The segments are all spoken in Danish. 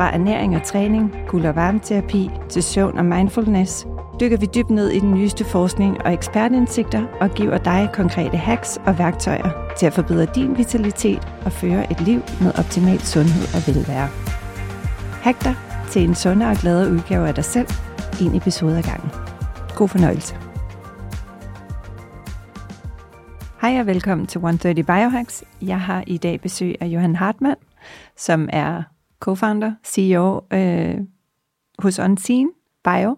Fra ernæring og træning, kul- og varmeterapi til søvn og mindfulness, dykker vi dybt ned i den nyeste forskning og ekspertindsigter og giver dig konkrete hacks og værktøjer til at forbedre din vitalitet og føre et liv med optimal sundhed og velvære. Hack dig til en sundere og gladere udgave af dig selv, en episode ad gangen. God fornøjelse. Hej og velkommen til 130 Biohacks. Jeg har i dag besøg af Johan Hartmann, som er co-founder, CEO øh, hos Unseen Bio,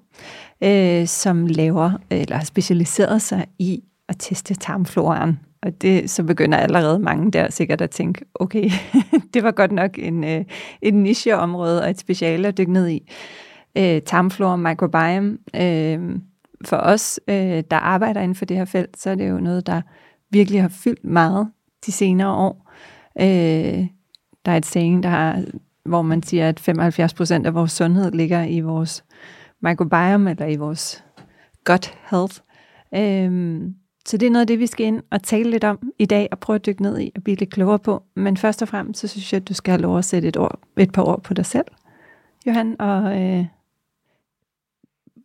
øh, som laver eller har specialiseret sig i at teste tarmfloraen. Og det, så begynder allerede mange der sikkert at tænke, okay, det var godt nok en, øh, en nicheområde og et speciale at dykke ned i. Øh, tarmflora microbiome. Øh, for os, øh, der arbejder inden for det her felt, så er det jo noget, der virkelig har fyldt meget de senere år. Øh, der er et saying, der har, hvor man siger, at 75 procent af vores sundhed ligger i vores microbiome, eller i vores gut health. Øhm, så det er noget af det, vi skal ind og tale lidt om i dag, og prøve at dykke ned i og blive lidt klogere på. Men først og fremmest, så synes jeg, at du skal have lov at sætte et, ord, et par ord på dig selv, Johan, og øh,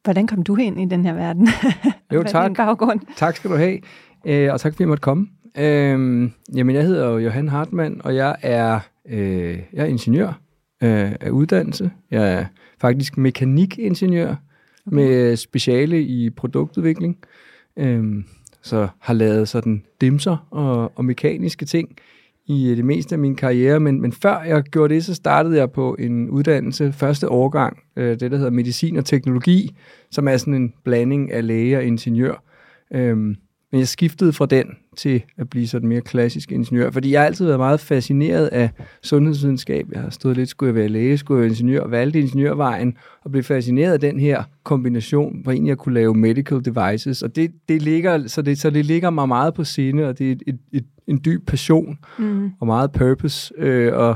hvordan kom du ind i den her verden? Jo, tak. baggrund? Tak skal du have, øh, og tak fordi jeg måtte komme. Øh, jamen, jeg hedder jo Johan Hartmann, og jeg er, øh, jeg er ingeniør øh, af uddannelse. Jeg er faktisk mekanikingeniør okay. med speciale i produktudvikling. Øhm, så har lavet sådan dimser og, og mekaniske ting i det meste af min karriere, men, men før jeg gjorde det, så startede jeg på en uddannelse, første årgang, øh, det der hedder medicin og teknologi, som er sådan en blanding af læge og ingeniør. Øhm, men jeg skiftede fra den til at blive sådan mere klassisk ingeniør, fordi jeg har altid været meget fascineret af sundhedsvidenskab. Jeg har stået lidt, skulle jeg være læge, skulle jeg være ingeniør, valgte ingeniørvejen, og blev fascineret af den her kombination, hvor egentlig jeg kunne lave medical devices, og det, det ligger, så, det, så det ligger mig meget på sinde, og det er et, et, et, en dyb passion, mm. og meget purpose, øh, og,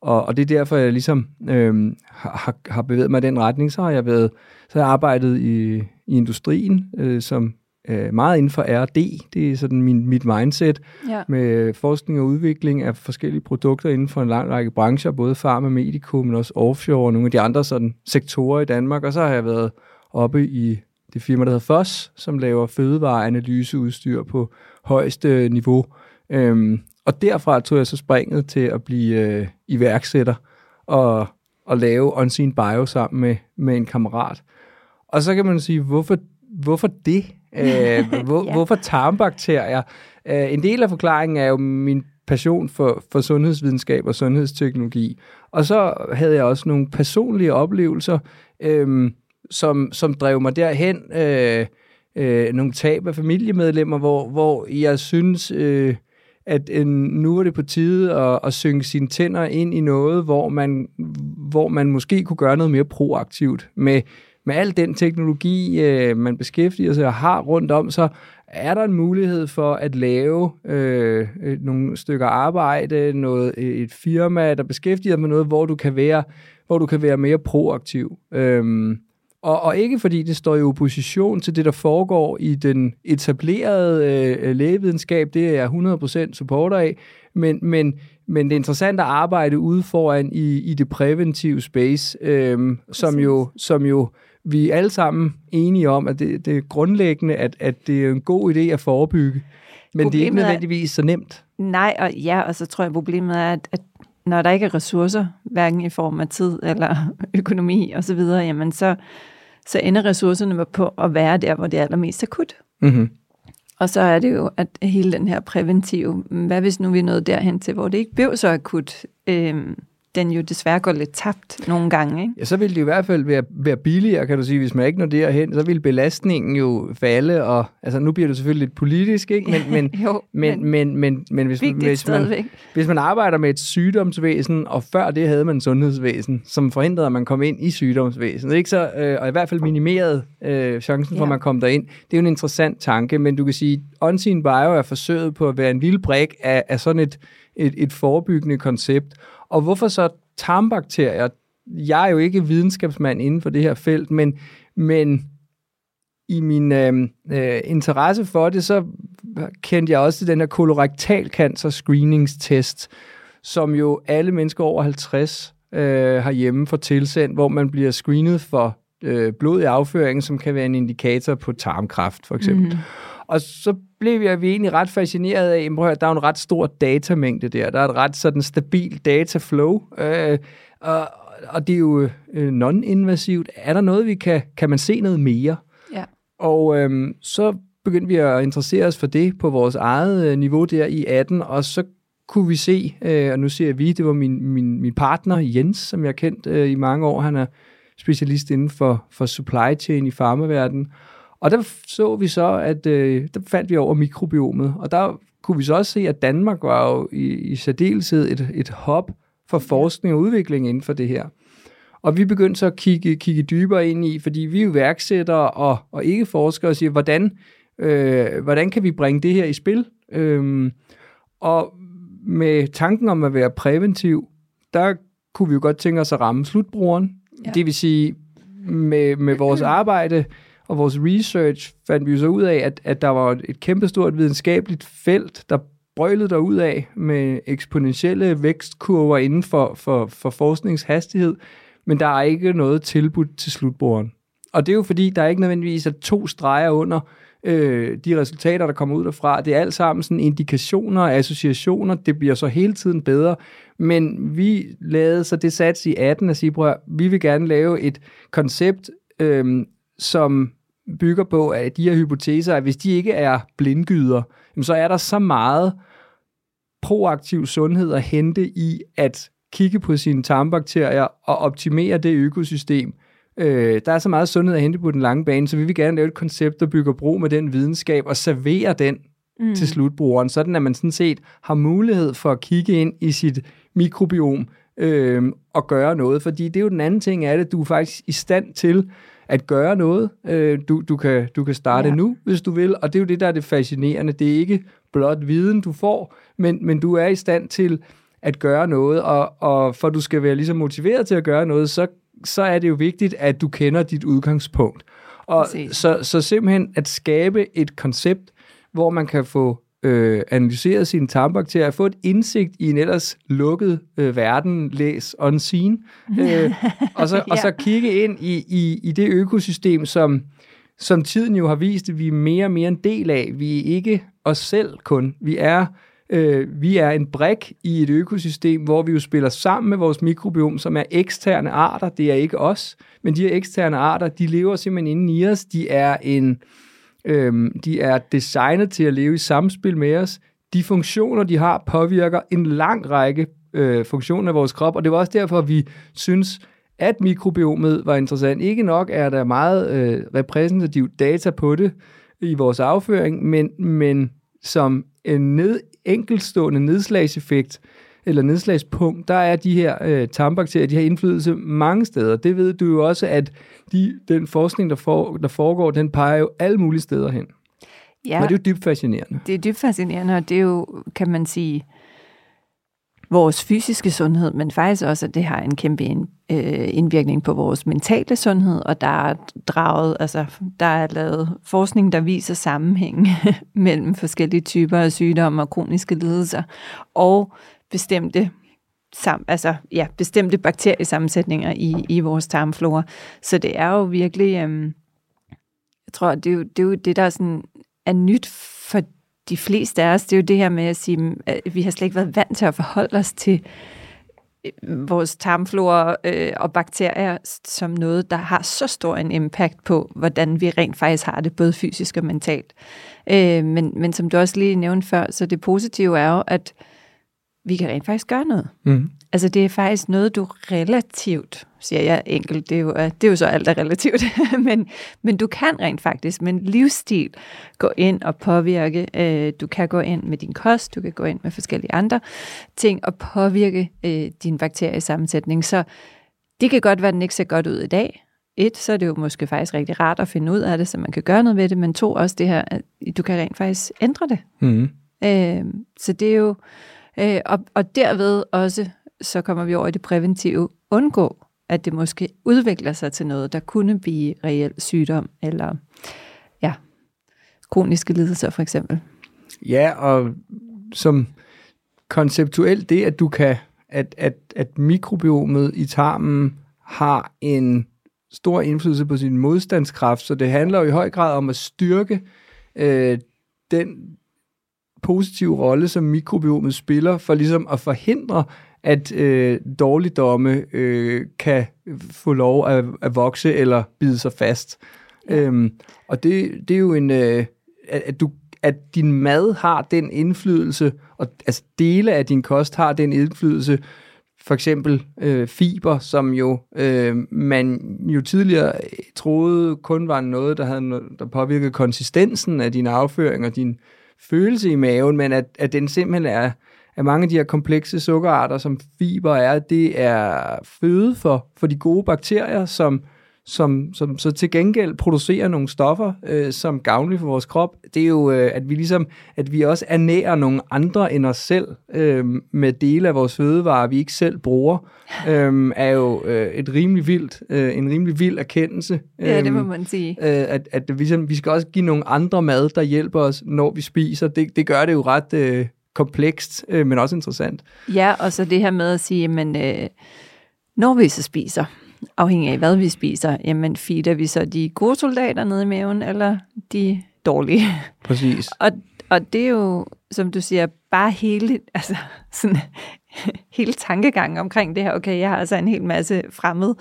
og, og det er derfor, jeg ligesom øh, har, har bevæget mig i den retning, så har jeg været, så har jeg arbejdet i, i industrien, øh, som øh, meget inden for R&D. Det er sådan min, mit mindset ja. med forskning og udvikling af forskellige produkter inden for en lang række brancher, både farma, medico, men også offshore og nogle af de andre sådan, sektorer i Danmark. Og så har jeg været oppe i det firma, der hedder FOS, som laver fødevareanalyseudstyr på højeste niveau. Øhm, og derfra tog jeg så springet til at blive øh, iværksætter og, og lave Unseen Bio sammen med, med en kammerat. Og så kan man sige, hvorfor, hvorfor det? Øh, hvor, ja. Hvorfor tarmbakterier? Øh, en del af forklaringen er jo min passion for, for sundhedsvidenskab og sundhedsteknologi. Og så havde jeg også nogle personlige oplevelser, øh, som, som drev mig derhen. Øh, øh, nogle tab af familiemedlemmer, hvor, hvor jeg synes, øh, at øh, nu er det på tide at, at synge sine tænder ind i noget, hvor man, hvor man måske kunne gøre noget mere proaktivt med med al den teknologi, øh, man beskæftiger sig og har rundt om, så er der en mulighed for at lave øh, nogle stykker arbejde, noget, et firma, der beskæftiger med noget, hvor du kan være, hvor du kan være mere proaktiv. Øhm, og, og ikke fordi det står i opposition til det, der foregår i den etablerede øh, lægevidenskab, det er jeg 100% supporter af, men, men, men det er interessant at arbejde ude foran i, i det præventive space, øh, som, jo, som jo vi er alle sammen enige om, at det, det er grundlæggende, at, at det er en god idé at forebygge. Men problemet det er ikke nødvendigvis så nemt. Nej, og ja, og så tror jeg, problemet er, at, at når der ikke er ressourcer, hverken i form af tid eller økonomi osv., jamen så, så ender ressourcerne på at være der, hvor det er allermest akut. Mm-hmm. Og så er det jo, at hele den her præventive, hvad hvis nu vi nået derhen til, hvor det ikke blev så akut, øhm, den jo desværre går lidt tabt nogle gange. Ikke? Ja, så vil det i hvert fald være, være billigere, kan du sige. Hvis man ikke når derhen, så vil belastningen jo falde. Og, altså, nu bliver det selvfølgelig lidt politisk, ikke? Men, men, jo, men, men, men, men hvis, hvis, man, hvis man arbejder med et sygdomsvæsen, og før det havde man sundhedsvæsen, som forhindrede, at man kom ind i sygdomsvæsenet, ikke? Så, øh, og i hvert fald minimerede øh, chancen for, ja. at man kom derind. Det er jo en interessant tanke, men du kan sige, Unseen Bio er forsøget på at være en lille brik af, af sådan et, et, et forebyggende koncept. Og hvorfor så tarmbakterier? Jeg er jo ikke videnskabsmand inden for det her felt, men, men i min øh, øh, interesse for det, så kendte jeg også til den her kolorektal cancer screeningstest, som jo alle mennesker over 50 øh, hjemme får tilsendt, hvor man bliver screenet for øh, blod i afføringen, som kan være en indikator på tarmkræft, for eksempel. Mm. Og så blev jeg vi egentlig ret fascineret af, at der er en ret stor datamængde der. Der er et ret sådan stabil dataflow. Øh, og, og det er jo øh, non-invasivt. Er der noget, vi kan, kan man se noget mere? Ja. Og øh, så begyndte vi at interessere os for det på vores eget øh, niveau der i 18, og så kunne vi se, øh, og nu siger vi, det var min, min, min partner Jens, som jeg har kendt øh, i mange år. Han er specialist inden for, for supply chain i farmaverdenen. Og der så vi så, at øh, der fandt vi over mikrobiomet, og der kunne vi så også se, at Danmark var jo i, i særdeleshed et, et hop for forskning og udvikling inden for det her. Og vi begyndte så at kigge, kigge dybere ind i, fordi vi er jo værksættere og, og ikke forskere, og siger, hvordan, øh, hvordan kan vi bringe det her i spil? Øhm, og med tanken om at være præventiv, der kunne vi jo godt tænke os at ramme slutbrugeren. Ja. Det vil sige, med, med vores arbejde og vores research fandt vi så ud af, at, at der var et kæmpestort videnskabeligt felt, der brølede der ud af med eksponentielle vækstkurver inden for, for, for forskningshastighed, men der er ikke noget tilbudt til slutbrugeren. Og det er jo fordi, der er ikke nødvendigvis er to streger under øh, de resultater, der kommer ud derfra. Det er alt sammen sådan indikationer og associationer. Det bliver så hele tiden bedre. Men vi lavede så det sats i 18 at sige, prøv, vi vil gerne lave et koncept, øh, som bygger på, at de her hypoteser, at hvis de ikke er blindgyder, så er der så meget proaktiv sundhed at hente i at kigge på sine tarmbakterier og optimere det økosystem. Øh, der er så meget sundhed at hente på den lange bane, så vi vil gerne lave et koncept, der bygger bro med den videnskab og servere den mm. til slutbrugeren, sådan at man sådan set har mulighed for at kigge ind i sit mikrobiom øh, og gøre noget. Fordi det er jo den anden ting af det, du er faktisk i stand til at gøre noget. Øh, du, du, kan, du kan starte ja. nu, hvis du vil, og det er jo det, der er det fascinerende. Det er ikke blot viden, du får, men, men du er i stand til at gøre noget, og, og for at du skal være ligesom motiveret til at gøre noget, så, så er det jo vigtigt, at du kender dit udgangspunkt. Og så, så simpelthen at skabe et koncept, hvor man kan få øh, analyseret sine tarmbakterier, få et indsigt i en ellers lukket øh, verden, læs unseen, øh, og, så, og så kigge ind i, i, i det økosystem, som, som tiden jo har vist, at vi er mere og mere en del af. Vi er ikke os selv kun. Vi er, øh, vi er en brik i et økosystem, hvor vi jo spiller sammen med vores mikrobiom, som er eksterne arter. Det er ikke os, men de her eksterne arter, de lever simpelthen inde i os. De er en Øhm, de er designet til at leve i samspil med os. De funktioner, de har, påvirker en lang række øh, funktioner af vores krop, og det var også derfor, vi synes, at mikrobiomet var interessant. Ikke nok er der meget øh, repræsentativ data på det i vores afføring, men, men som en ned, enkeltstående nedslagseffekt, eller nedslagspunkt, der er de her øh, tarmbakterier, de har indflydelse mange steder. Det ved du jo også, at de, den forskning, der, for, der foregår, den peger jo alle mulige steder hen. Ja, Men det er jo dybt fascinerende. Det er dybt fascinerende, og det er jo, kan man sige, vores fysiske sundhed, men faktisk også, at det har en kæmpe øh, indvirkning på vores mentale sundhed, og der er draget, altså der er lavet forskning, der viser sammenhæng mellem forskellige typer af sygdomme og kroniske lidelser, og bestemte sam, altså, ja, bestemte bakteriesammensætninger i, i vores tarmflora. Så det er jo virkelig, øhm, jeg tror, det er, jo, det er jo det, der er, sådan, er nyt for de fleste af os. Det er jo det her med at sige, at øh, vi har slet ikke været vant til at forholde os til øh, vores tarmflora øh, og bakterier som noget, der har så stor en impact på, hvordan vi rent faktisk har det, både fysisk og mentalt. Øh, men, men som du også lige nævnte før, så det positive er jo, at vi kan rent faktisk gøre noget. Mm. Altså det er faktisk noget, du relativt, siger jeg enkelt, det er jo, det er jo så alt er relativt, men, men du kan rent faktisk med en livsstil gå ind og påvirke, øh, du kan gå ind med din kost, du kan gå ind med forskellige andre ting og påvirke øh, din bakteriesammensætning. Så det kan godt være, at den ikke ser godt ud i dag. Et, så er det jo måske faktisk rigtig rart at finde ud af det, så man kan gøre noget ved det, men to, også det her, at du kan rent faktisk ændre det. Mm. Øh, så det er jo, øh, og, og derved også så kommer vi over i det præventive. Undgå, at det måske udvikler sig til noget, der kunne blive reel sygdom, eller ja, kroniske lidelser for eksempel. Ja, og som konceptuelt det, at du kan, at, at, at mikrobiomet i tarmen har en stor indflydelse på sin modstandskraft, så det handler jo i høj grad om at styrke øh, den positive rolle, som mikrobiomet spiller for ligesom at forhindre, at øh, dårligdomme øh, kan få lov at, at vokse eller bide sig fast. Øhm, og det, det er jo en, øh, at, at, du, at din mad har den indflydelse, og altså dele af din kost har den indflydelse, for eksempel øh, fiber, som jo øh, man jo tidligere troede kun var noget, der, havde noget, der påvirkede konsistensen af din afføring og din følelse i maven, men at, at den simpelthen er at mange af de her komplekse sukkerarter, som fiber er, det er føde for, for de gode bakterier, som, som, som så til gengæld producerer nogle stoffer, øh, som gavnlige for vores krop. Det er jo, øh, at vi ligesom, at vi også ernærer nogle andre end os selv øh, med dele af vores fødevarer, vi ikke selv bruger, øh, er jo øh, et rimelig vildt, øh, en rimelig vild erkendelse. Ja, det må man sige. Øh, at, at vi, ligesom, vi skal også give nogle andre mad, der hjælper os, når vi spiser. Det, det gør det jo ret... Øh, komplekst, øh, men også interessant. Ja, og så det her med at sige, men øh, når vi så spiser, afhængig af hvad vi spiser, jamen feeder vi så de gode soldater nede i maven, eller de dårlige? Præcis. og, og det er jo, som du siger, bare hele, altså sådan, hele tankegangen omkring det her. Okay, jeg har altså en hel masse fremmed,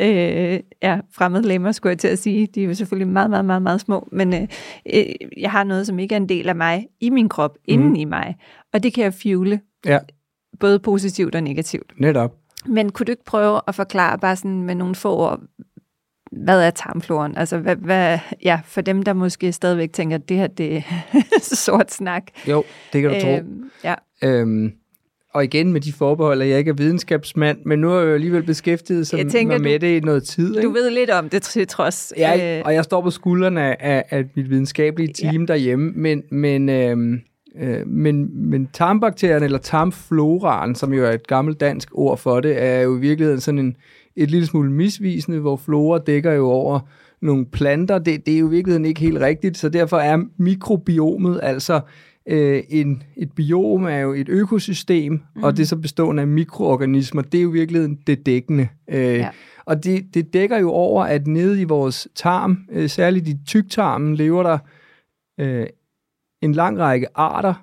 øh, ja, fremmed lemmer, skulle jeg til at sige. De er jo selvfølgelig meget, meget, meget, meget små, men øh, øh, jeg har noget, som ikke er en del af mig, i min krop, mm. inden i mig. Og det kan jeg fuele, ja. både positivt og negativt. Netop. Men kunne du ikke prøve at forklare bare sådan med nogle få ord, hvad er tarmfloren? Altså, hvad, hvad, ja, for dem, der måske stadigvæk tænker, at det her, det er sort snak. Jo, det kan du tro. Øhm, ja. Øhm, og igen med de forbehold, at jeg ikke er videnskabsmand, men nu har jeg jo alligevel beskæftiget sig tænker, med du, det i noget tid. Ikke? Du ved lidt om det til trods. Ja, øh, og jeg står på skuldrene af, af mit videnskabelige team ja. derhjemme, men, men, øhm, øh, men, men tarmbakterierne, eller tarmfloraen, som jo er et gammelt dansk ord for det, er jo i virkeligheden sådan en, et lille smule misvisende, hvor flora dækker jo over nogle planter. Det, det er jo i virkeligheden ikke helt rigtigt, så derfor er mikrobiomet altså øh, en, et biom er jo et økosystem, mm. og det er så bestående af mikroorganismer. Det er jo i virkeligheden det dækkende. Øh, ja. Og det, det dækker jo over, at nede i vores tarm, øh, særligt i tyktarmen, lever der øh, en lang række arter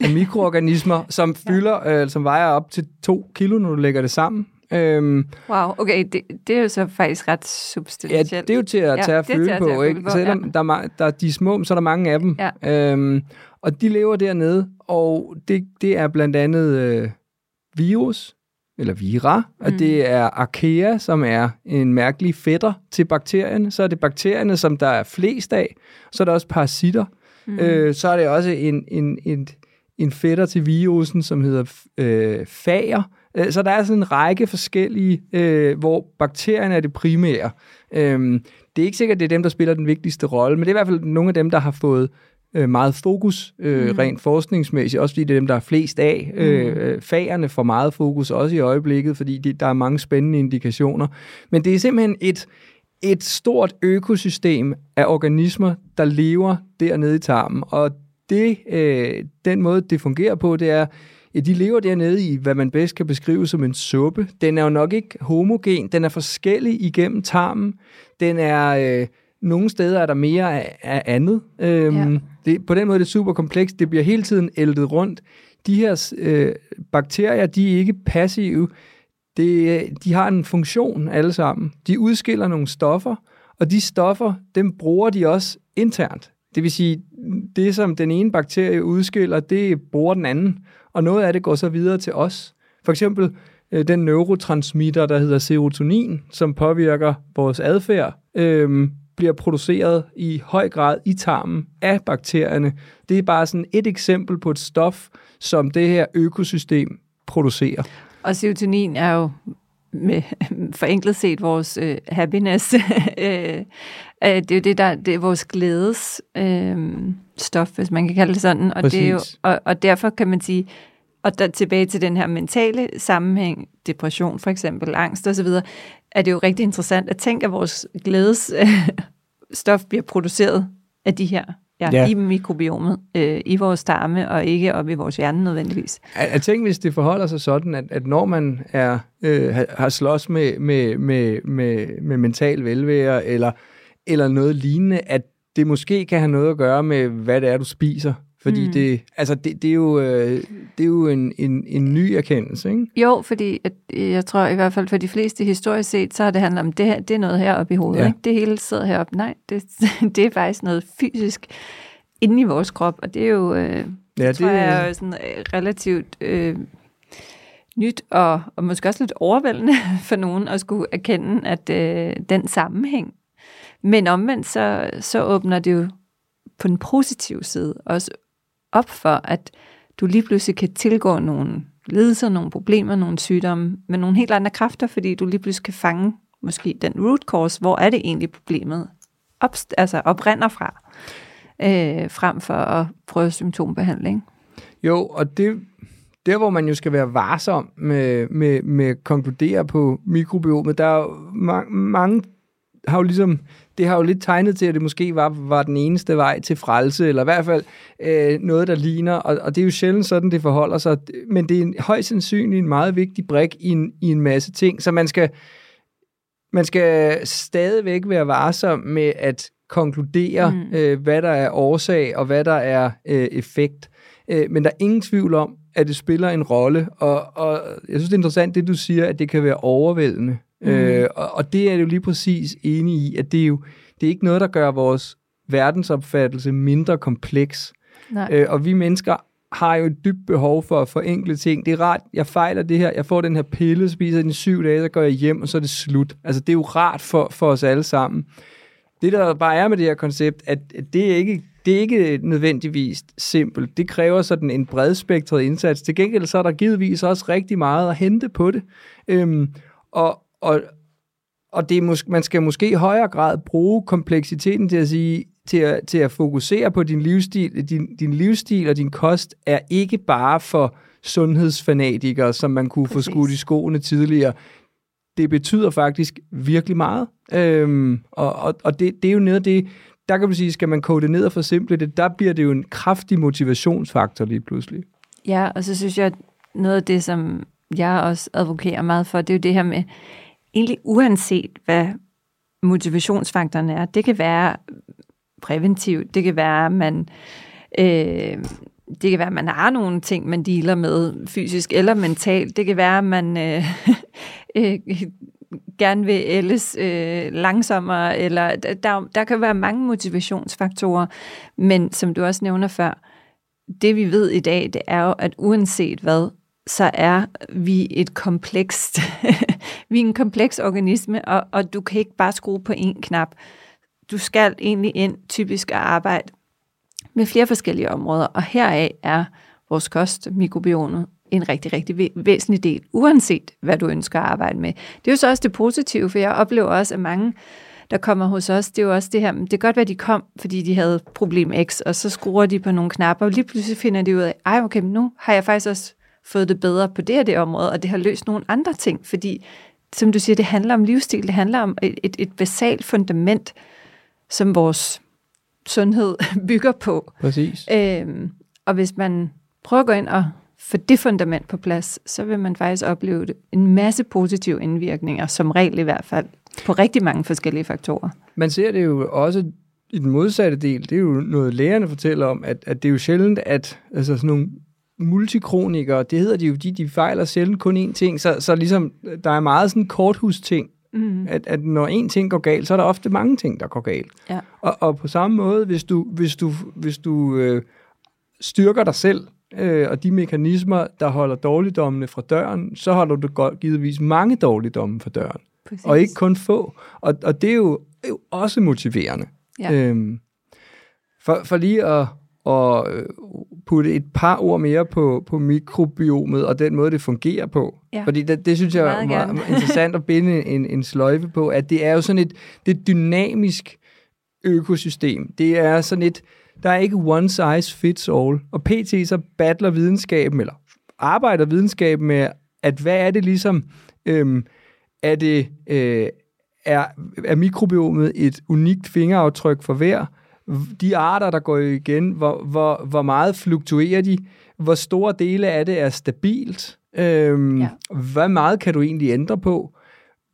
af mikroorganismer, som fylder, øh, som vejer op til to kilo, når du lægger det sammen. Øhm, wow, okay, det, det er jo så faktisk ret substantielt. Ja, det er jo til at tage ja, at føle på, ikke? På, Selvom ja. der, er, der er de små, så er der mange af dem. Ja. Øhm, og de lever dernede, og det, det er blandt andet øh, virus, eller vira, mm. og det er archaea, som er en mærkelig fætter til bakterierne. Så er det bakterierne, som der er flest af. Så er der også parasitter. Mm. Øh, så er det også en, en, en, en fætter til virusen, som hedder øh, fager. Øh, så der er sådan en række forskellige, øh, hvor bakterierne er det primære. Øh, det er ikke sikkert, at det er dem, der spiller den vigtigste rolle, men det er i hvert fald nogle af dem, der har fået øh, meget fokus, øh, mm. rent forskningsmæssigt, også fordi det er dem, der er flest af. Mm. Øh, fagerne får meget fokus også i øjeblikket, fordi det, der er mange spændende indikationer. Men det er simpelthen et, et stort økosystem af organismer, der lever dernede i tarmen, og det, øh, den måde, det fungerer på, det er, Ja, de lever dernede i, hvad man bedst kan beskrive som en suppe. Den er jo nok ikke homogen, den er forskellig igennem tarmen. Den er, øh, nogle steder er der mere af, af andet. Øhm, ja. det, på den måde er det super komplekst. Det bliver hele tiden ældet rundt. De her øh, bakterier, de er ikke passive det, øh, de har en funktion alle sammen. De udskiller nogle stoffer, og de stoffer, dem bruger de også internt. Det vil sige, det som den ene bakterie udskiller, det bruger den anden, og noget af det går så videre til os. For eksempel øh, den neurotransmitter, der hedder serotonin, som påvirker vores adfærd, øhm, bliver produceret i høj grad i tarmen af bakterierne. Det er bare sådan et eksempel på et stof, som det her økosystem producerer. Og serotonin er jo med forenklet set vores øh, happiness. øh, det er jo det, der det er vores glædes øh, stof, hvis man kan kalde det sådan. Og, det er jo, og, og derfor kan man sige, og der, tilbage til den her mentale sammenhæng, depression for eksempel, angst osv., er det jo rigtig interessant at tænke, at vores glædesstof bliver produceret af de her ja, ja. i mikrobiomet, øh, i vores tarme, og ikke op i vores hjerne nødvendigvis. Jeg, jeg tænker, hvis det forholder sig sådan, at, at når man er øh, har slås med, med, med, med, med mental velvære, eller, eller noget lignende, at det måske kan have noget at gøre med, hvad det er, du spiser. Fordi mm. det, altså det, det, er jo, øh, det er jo en, en, en ny erkendelse, ikke? Jo, fordi at, jeg tror i hvert fald for de fleste historisk set, så har det handlet om, det, her, det er noget heroppe i hovedet, ja. ikke? Det hele sidder heroppe. Nej, det, det er faktisk noget fysisk inde i vores krop, og det er jo, øh, ja, det, tror jeg, er sådan øh, relativt øh, nyt og, og måske også lidt overvældende for nogen at skulle erkende, at øh, den sammenhæng. Men omvendt, så, så åbner det jo på den positive side også op for, at du lige pludselig kan tilgå nogle lidelser, nogle problemer, nogle sygdomme med nogle helt andre kræfter, fordi du lige pludselig kan fange måske den root cause, hvor er det egentlig problemet op, altså oprinder fra, øh, frem for at prøve symptombehandling. Jo, og det, der hvor man jo skal være varsom med, med, med at konkludere på mikrobiomet, der er jo ma- mange har jo ligesom det har jo lidt tegnet til, at det måske var, var den eneste vej til frelse, eller i hvert fald øh, noget, der ligner, og, og det er jo sjældent sådan, det forholder sig, men det er en, højst sandsynligt en meget vigtig brik i en, i en masse ting, så man skal, man skal stadigvæk være varsom med at konkludere, mm. øh, hvad der er årsag, og hvad der er øh, effekt. Øh, men der er ingen tvivl om, at det spiller en rolle, og, og jeg synes, det er interessant, det du siger, at det kan være overvældende. Mm. Øh, og, og det er jo lige præcis enig i, at det er jo det er ikke noget, der gør vores verdensopfattelse mindre kompleks. Nej. Øh, og vi mennesker har jo et dybt behov for at forenkle ting. Det er rart, jeg fejler det her, jeg får den her pille, spiser den i syv dage, så går jeg hjem, og så er det slut. Altså, det er jo rart for, for os alle sammen. Det, der bare er med det her koncept, at det er ikke det er ikke nødvendigvis simpelt. Det kræver sådan en bredspektret indsats. Til gengæld så er der givetvis også rigtig meget at hente på det. Øhm, og, og, og det er mås- man skal måske i højere grad bruge kompleksiteten til at sige, til at, til at fokusere på din livsstil. Din, din livsstil og din kost er ikke bare for sundhedsfanatikere, som man kunne Præcis. få skudt i skoene tidligere. Det betyder faktisk virkelig meget. Øhm, og og, og det, det er jo noget af det, der kan man sige, skal man kode det ned og forsimple det, der bliver det jo en kraftig motivationsfaktor lige pludselig. Ja, og så synes jeg, noget af det, som jeg også advokerer meget for, det er jo det her med, egentlig uanset hvad motivationsfaktoren er, det kan være præventivt, det kan være, at man, øh, det kan være, at man har nogle ting, man dealer med fysisk eller mentalt. Det kan være, at man øh, øh, gerne vil ældes øh, langsommere, eller der, der kan være mange motivationsfaktorer, men som du også nævner før, det vi ved i dag, det er jo, at uanset hvad, så er vi et komplekst, vi er en kompleks organisme, og, og du kan ikke bare skrue på én knap. Du skal egentlig ind typisk at arbejde med flere forskellige områder, og heraf er vores kost, mikrobiomet, en rigtig, rigtig væsentlig del, uanset hvad du ønsker at arbejde med. Det er jo så også det positive, for jeg oplever også, at mange, der kommer hos os, det er jo også det her, det kan godt være, at de kom, fordi de havde problem X, og så skruer de på nogle knapper, og lige pludselig finder de ud af, ej okay, nu har jeg faktisk også fået det bedre på det og det område, og det har løst nogle andre ting, fordi, som du siger, det handler om livsstil, det handler om et, et, et basalt fundament, som vores sundhed bygger på. Præcis. Øhm, og hvis man prøver at gå ind og få det fundament på plads, så vil man faktisk opleve en masse positive indvirkninger, som regel i hvert fald, på rigtig mange forskellige faktorer. Man ser det jo også i den modsatte del, det er jo noget lægerne fortæller om, at, at det er jo sjældent, at altså sådan nogle multikronikere, det hedder de jo, de, de fejler selv kun én ting, så, så ligesom, der er meget sådan korthus-ting, mm. at, at når en ting går galt, så er der ofte mange ting, der går galt. Ja. Og, og på samme måde, hvis du, hvis du, hvis du øh, styrker dig selv, øh, og de mekanismer, der holder dårligdommene fra døren, så holder du godt givetvis mange dårligdomme fra døren. Præcis. Og ikke kun få. Og, og det er jo, er jo også motiverende. Ja. Øhm, for, for lige at, at øh, putte et par ord mere på, på mikrobiomet og den måde, det fungerer på. Ja. Fordi det, det synes jeg er Meget meget interessant at binde en, en sløjfe på, at det er jo sådan et, det er et dynamisk økosystem. Det er sådan et, der er ikke one size fits all. Og pt. så battler videnskaben, eller arbejder videnskaben med, at hvad er det ligesom, øhm, er det, øh, er, er mikrobiomet et unikt fingeraftryk for hver? De arter, der går igen, hvor, hvor, hvor meget fluktuerer de? Hvor store dele af det er stabilt? Øhm, Ja. Hvad meget kan du egentlig ændre på?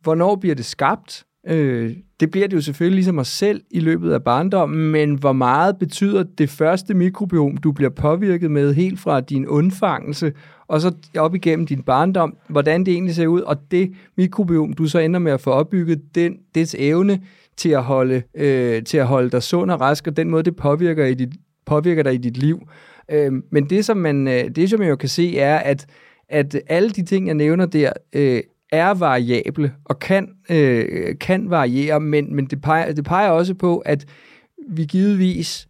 Hvornår bliver det skabt? Øh, det bliver det jo selvfølgelig ligesom os selv i løbet af barndommen, men hvor meget betyder det første mikrobiom, du bliver påvirket med helt fra din undfangelse, og så op igennem din barndom, hvordan det egentlig ser ud, og det mikrobiom, du så ender med at få opbygget, den, dets evne til at, holde, øh, til at holde dig sund og rask, og den måde, det påvirker, i dit, påvirker dig i dit liv. Øh, men det som, man, øh, det, som man jo kan se, er, at, at alle de ting, jeg nævner der, øh, er variable og kan, øh, kan variere, men, men det, peger, det peger også på, at vi givetvis,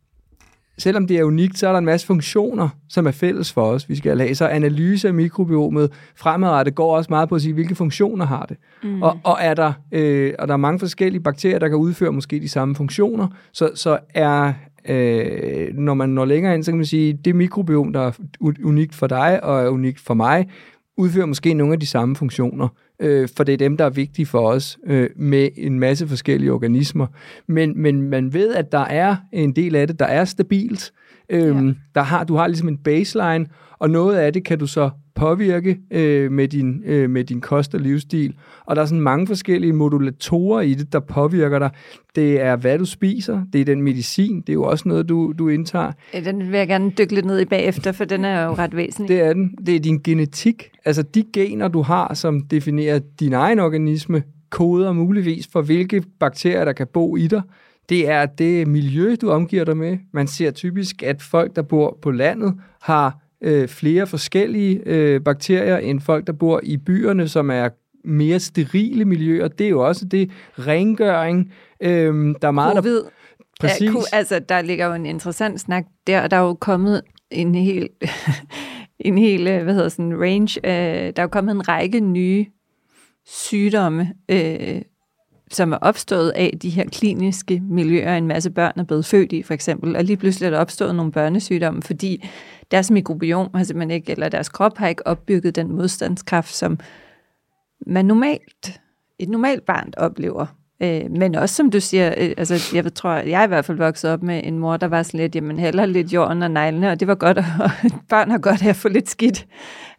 selvom det er unikt, så er der en masse funktioner, som er fælles for os. Vi skal have så analyse af mikrobiomet fremadrettet går også meget på at sige, hvilke funktioner har det. Mm. Og, og, er der, øh, og der er mange forskellige bakterier, der kan udføre måske de samme funktioner, så, så er øh, når man når længere ind, så kan man sige, det mikrobiom, der er unikt for dig og er unikt for mig, udfører måske nogle af de samme funktioner, øh, for det er dem, der er vigtige for os, øh, med en masse forskellige organismer. Men, men man ved, at der er en del af det, der er stabilt. Øhm, Ja. der har, du har ligesom en baseline, og noget af det kan du så påvirke øh, med, din, øh, med din kost og livsstil. Og der er sådan mange forskellige modulatorer i det, der påvirker dig. Det er, hvad du spiser, det er den medicin, det er jo også noget, du, du indtager. Ja, Den vil jeg gerne dykke lidt ned i bagefter, for den er jo ret væsentlig. Det er den. Det er din genetik. Altså de gener, du har, som definerer din egen organisme, koder muligvis for, hvilke bakterier, der kan bo i dig. Det er det miljø, du omgiver dig med. Man ser typisk, at folk, der bor på landet, har øh, flere forskellige øh, bakterier end folk, der bor i byerne, som er mere sterile miljøer. Det er jo også det rengøring. Øh, der er meget, der... Covid. Præcis. Ja, altså, der ligger jo en interessant snak der, og der er jo kommet en hel, en hel øh, hvad hedder sådan, range. Øh, der er jo kommet en række nye sygdomme, øh, som er opstået af de her kliniske miljøer, en masse børn er blevet født i, for eksempel. Og lige pludselig er der opstået nogle børnesygdomme, fordi deres mikrobiom har simpelthen ikke, eller deres krop har ikke opbygget den modstandskraft, som man normalt, et normalt barn oplever. Øh, men også som du siger, øh, altså jeg tror, jeg er i hvert fald vokset op med en mor, der var sådan lidt, jamen heller lidt jorden og neglene, og det var godt, og børn har godt af at få lidt skidt.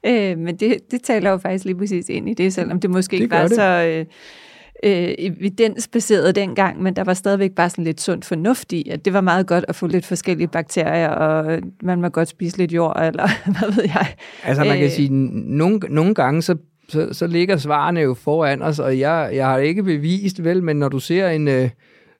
Øh, men det, det taler jo faktisk lige præcis ind i det, selvom det måske Det ikke var det. så øh, øh, evidensbaseret dengang, men der var stadigvæk bare sådan lidt sund fornuft i, at det var meget godt at få lidt forskellige bakterier, og man må godt spise lidt jord, eller hvad ved jeg. Altså man kan Øh. sige, nogle, nogle gange så, så, så ligger svarene jo foran os, og jeg, jeg har ikke bevist vel, men når du ser en... Øh,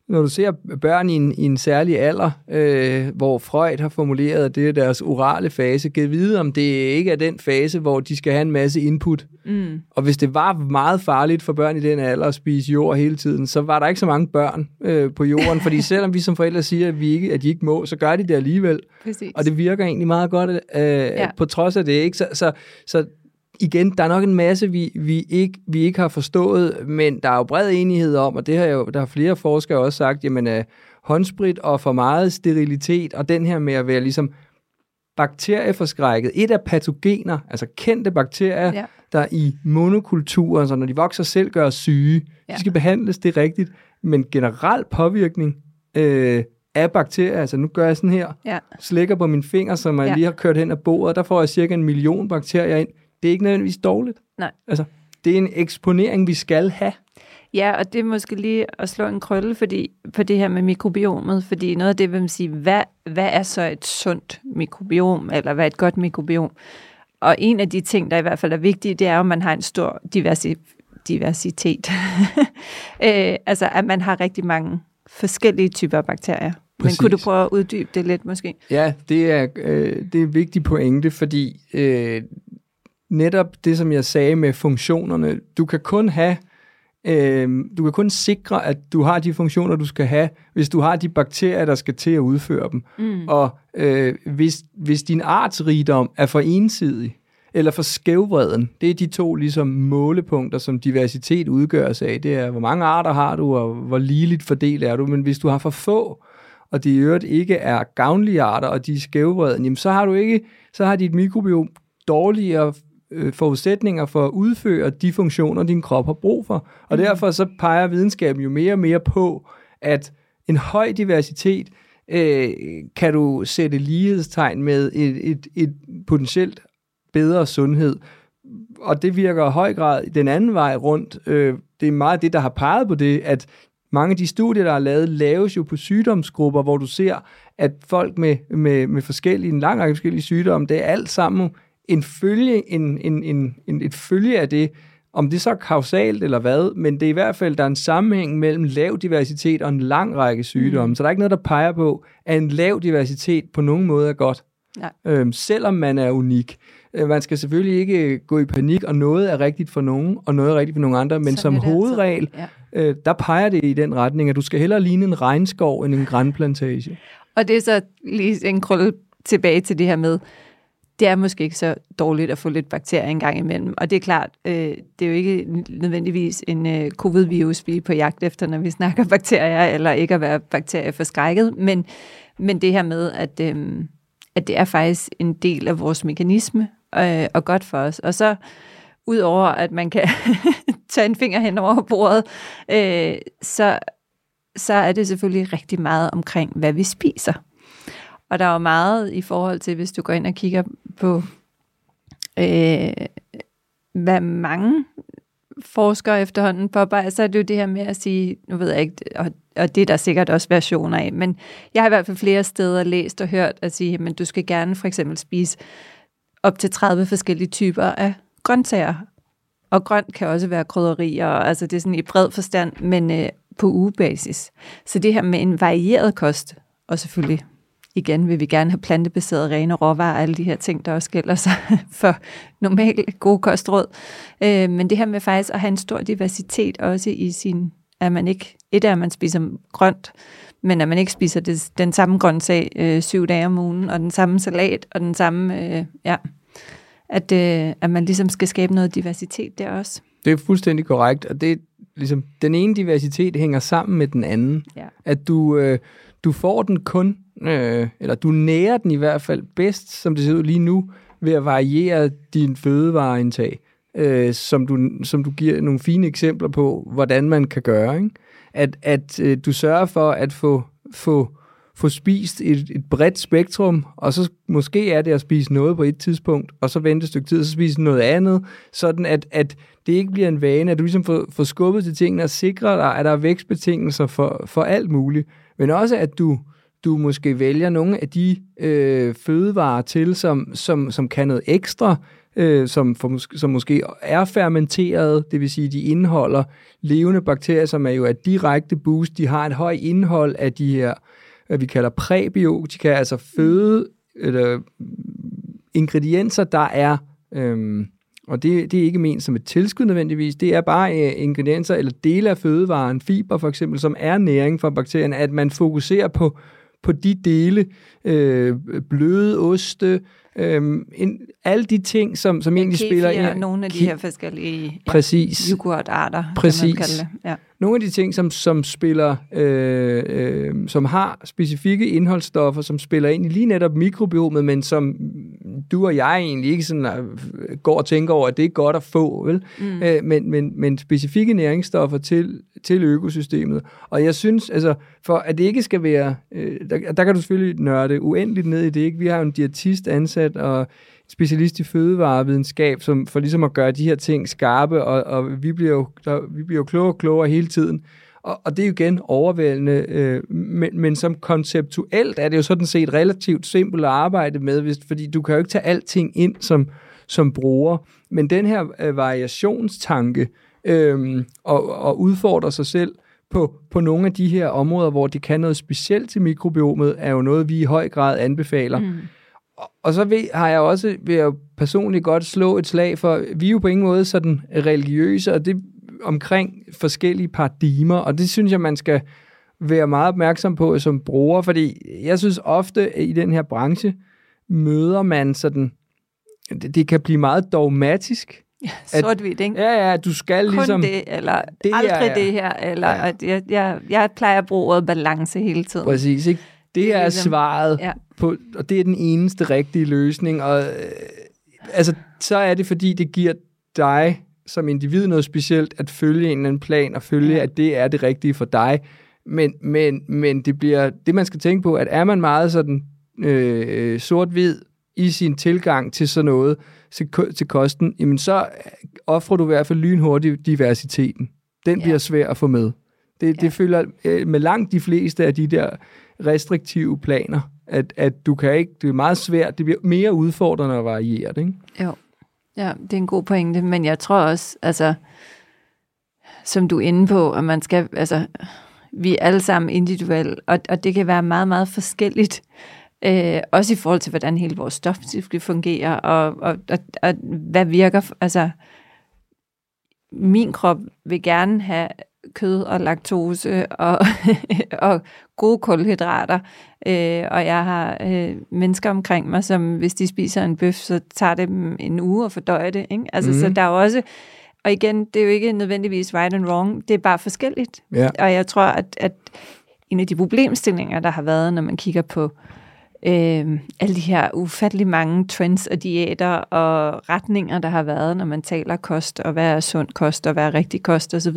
når du ser børn i en, i en særlig alder, øh, hvor Freud har formuleret, at det er deres orale fase, kan vide, om det ikke er den fase, hvor de skal have en masse input. Mm. Og hvis det var meget farligt for børn i den alder at spise jord hele tiden, så var der ikke så mange børn øh, på jorden, fordi selvom vi som forældre siger, at, vi ikke, at de ikke må, så gør de det alligevel. Præcis. Og det virker egentlig meget godt, øh. Ja. på trods af det. Ikke? Så, så, så igen, der er nok en masse, vi, vi, ikke, vi ikke har forstået, men der er jo bred enighed om, og det har jo, der har flere forskere også sagt, jamen øh, håndsprit og for meget sterilitet, og den her med at være ligesom bakterieforskrækket. Et af patogener, altså kendte bakterier, Ja. der i monokulturer, så når de vokser selv, gør syge. Ja. De skal behandles, det er rigtigt. Men generel påvirkning øh, af bakterier, altså nu gør jeg sådan her, Ja. slikker på min finger, som jeg Ja. lige har kørt hen ad bordet, der får jeg cirka en million bakterier ind. Det er ikke nødvendigvis dårligt. Nej. Altså, det er en eksponering, vi skal have. Ja, og det er måske lige at slå en krølle fordi, på det her med mikrobiomet, fordi noget af det vil man sige, hvad, hvad er så et sundt mikrobiom, eller hvad er et godt mikrobiom? Og en af de ting, der i hvert fald er vigtige, det er, at man har en stor diversi, diversitet. øh, altså, at man har rigtig mange forskellige typer bakterier. Præcis. Men kunne du prøve at uddybe det lidt måske? Ja, det er, øh, det er en vigtig pointe, fordi øh, netop det, som jeg sagde med funktionerne, du kan kun have øh, du kan kun sikre, at du har de funktioner, du skal have, hvis du har de bakterier, der skal til at udføre dem. Mm. Og øh, hvis, hvis din artsrigdom er for ensidig, eller for skævvreden, det er de to ligesom målepunkter, som diversitet udgøres af. Det er, hvor mange arter har du, og hvor ligeligt fordelt er du. Men hvis du har for få, og de i øvrigt ikke er gavnlige arter, og de er skævvreden, jamen så har du ikke, så har dit mikrobiom dårligere øh, forudsætninger for at udføre de funktioner, din krop har brug for. Og mm. derfor så peger videnskaben jo mere og mere på, at en høj diversitet øh, kan du sætte lighedstegn med et, et, et potentielt bedre sundhed. Og det virker i høj grad den anden vej rundt. Øh, det er meget det, der har peget på det, at mange af de studier, der er lavet, laves jo på sygdomsgrupper, hvor du ser, at folk med, med, med forskellige, en lang række forskellige sygdomme, det er alt sammen en følge, en, en, en, en, et følge af det, om det så er kausalt eller hvad, men det er i hvert fald, der er en sammenhæng mellem lav diversitet og en lang række sygdomme. Mm. Så der er ikke noget, der peger på, at en lav diversitet på nogen måde er godt. Ja. Øhm, selvom man er unik. Øh, man skal selvfølgelig ikke gå i panik, og noget er rigtigt for nogen, og noget er rigtigt for nogle andre, men Sådan som hovedregel, altså. ja. øh, der peger det i den retning, at du skal hellere ligne en regnskov end en grænplantage. Og det er så lige en krølle tilbage til det her med, det er måske ikke så dårligt at få lidt bakterier en gang imellem. Og det er klart, øh, det er jo ikke nødvendigvis en øh, covid-virus, vi er på jagt efter, når vi snakker bakterier, eller ikke at være bakterieforskrækket, men, men det her med, at, øh, at det er faktisk en del af vores mekanisme, øh, og godt for os. Og så udover at man kan tage en finger hen over bordet, øh, så, så er det selvfølgelig rigtig meget omkring, hvad vi spiser. Og der er jo meget i forhold til, hvis du går ind og kigger på, øh, hvad mange forskere efterhånden påpeger, så er det jo det her med at sige, nu ved jeg ikke, og, og det er der sikkert også versioner af, men jeg har i hvert fald flere steder læst og hørt at sige, at du skal gerne for eksempel spise op til 30 forskellige typer af grøntsager. Og grønt kan også være krydderier, altså det er sådan i bred forstand, men øh, på ugebasis. Så det her med en varieret kost, og selvfølgelig igen vil vi gerne have plantebaseret rene råvarer, alle de her ting, der også gælder sig for normalt gode kostråd. Øh, men det her med faktisk at have en stor diversitet også i sin, at man ikke, et er, at man spiser grønt, men at man ikke spiser det, den samme grøntsag øh, syv dage om ugen, og den samme salat, og den samme, øh, ja, at, øh, at man ligesom skal skabe noget diversitet der også. Det er fuldstændig korrekt, og det er ligesom, den ene diversitet hænger sammen med den anden. Ja. At du, øh, du får den kun, øh, eller du nærer den i hvert fald bedst, som det ser ud lige nu, ved at variere din fødevareindtag, øh, som, du, som du giver nogle fine eksempler på, hvordan man kan gøre. Ikke? At, at øh, du sørger for at få, få, få spist et, et bredt spektrum, og så måske er det at spise noget på et tidspunkt, og så vente et stykke tid, og så spise noget andet, sådan at, at det ikke bliver en vane, at du ligesom får, får skubbet til tingene og sikrer dig, at der er vækstbetingelser for, for alt muligt. Men også, at du, du måske vælger nogle af de øh, fødevarer til, som, som, som kan noget ekstra, øh, som, for, som måske er fermenteret, det vil sige, de indeholder levende bakterier, som er jo et direkte boost. De har et højt indhold af de her, hvad vi kalder præbiotika, altså føde, eller, mm, ingredienser, der er... Øh, og det, det er ikke ment som et tilskud nødvendigvis, det er bare øh, ingredienser eller dele af fødevaren, fiber for eksempel, som er næring for bakterien, at man fokuserer på, på de dele, øh, bløde oste, øh, en, alle de ting, som, som egentlig spiller ind. nogle af de her forskellige ja, yoghurtarter, Præcis. kan man kalde det. Ja. Nogle af de ting, som, som spiller, øh, øh, som har specifikke indholdsstoffer, som spiller ind i lige netop mikrobiomet, men som du og jeg egentlig ikke sådan øh, går og tænker over, at det er godt at få, vel? Mm. Øh, men, men, men specifikke næringsstoffer til til økosystemet. Og jeg synes, altså, for at det ikke skal være, øh, der, der kan du selvfølgelig nørde uendeligt ned i det, ikke? Vi har jo en diætist ansat og specialist i fødevarevidenskab, som for ligesom at gøre de her ting skarpe, og, og vi, bliver jo, der, vi bliver jo klogere og klogere hele tiden. Og, og det er jo igen overvældende, øh, men, men som konceptuelt er det jo sådan set relativt simpelt at arbejde med, hvis, fordi du kan jo ikke tage alting ind som, som bruger. Men den her øh, variationstanke øh, og, og udfordre sig selv på, på nogle af de her områder, hvor det kan noget specielt til mikrobiomet, er jo noget, vi i høj grad anbefaler. Mm. Og, så ved, har jeg også, vil jeg personligt godt slå et slag for, vi er jo på ingen måde sådan religiøse, og det omkring forskellige paradigmer, og det synes jeg, man skal være meget opmærksom på som bruger, fordi jeg synes ofte, at i den her branche møder man sådan, det, det kan blive meget dogmatisk. Ja, sort-hvidt, ikke? Ja, ja, du skal Kun ligesom... det, eller det aldrig er, det her, eller ja. at jeg, jeg, jeg plejer at bruge ordet balance hele tiden. Præcis, ikke? Det, er, ligesom, svaret, ja. på, og det er den eneste rigtige løsning, og øh, altså, så er det, fordi det giver dig som individ noget specielt, at følge en eller anden plan, og følge, ja. at det er det rigtige for dig. Men, men, men det bliver det, man skal tænke på, at er man meget sådan øh, sort-hvid i sin tilgang til sådan noget, til, til kosten, jamen så offrer du i hvert fald lynhurtigt diversiteten. Den ja. bliver svær at få med. Det, ja. det følger øh, med langt de fleste af de der restriktive planer, at, at du kan ikke, det er meget svært, det bliver mere udfordrende at variere det, ikke? Jo. Ja, det er en god pointe, men jeg tror også, altså, som du er inde på, at man skal, altså, vi er alle sammen individuelle, og, og det kan være meget, meget forskelligt, øh, også i forhold til, hvordan hele vores stofcykel fungerer, og, og, og, og hvad virker, altså, min krop vil gerne have kød og laktose og, og gode kulhydrater. Øh, og jeg har øh, mennesker omkring mig, som hvis de spiser en bøf, så tager det dem en uge at fordøje det. Ikke? Altså, mm. Så mhm. der er også... Og igen, det er jo ikke nødvendigvis right and wrong, det er bare forskelligt. Ja. Og jeg tror, at, at en af de problemstillinger, der har været, når man kigger på øh, alle de her ufattelig mange trends og diæter og retninger, der har været, når man taler kost, og hvad er sund kost, og hvad er rigtig kost osv.,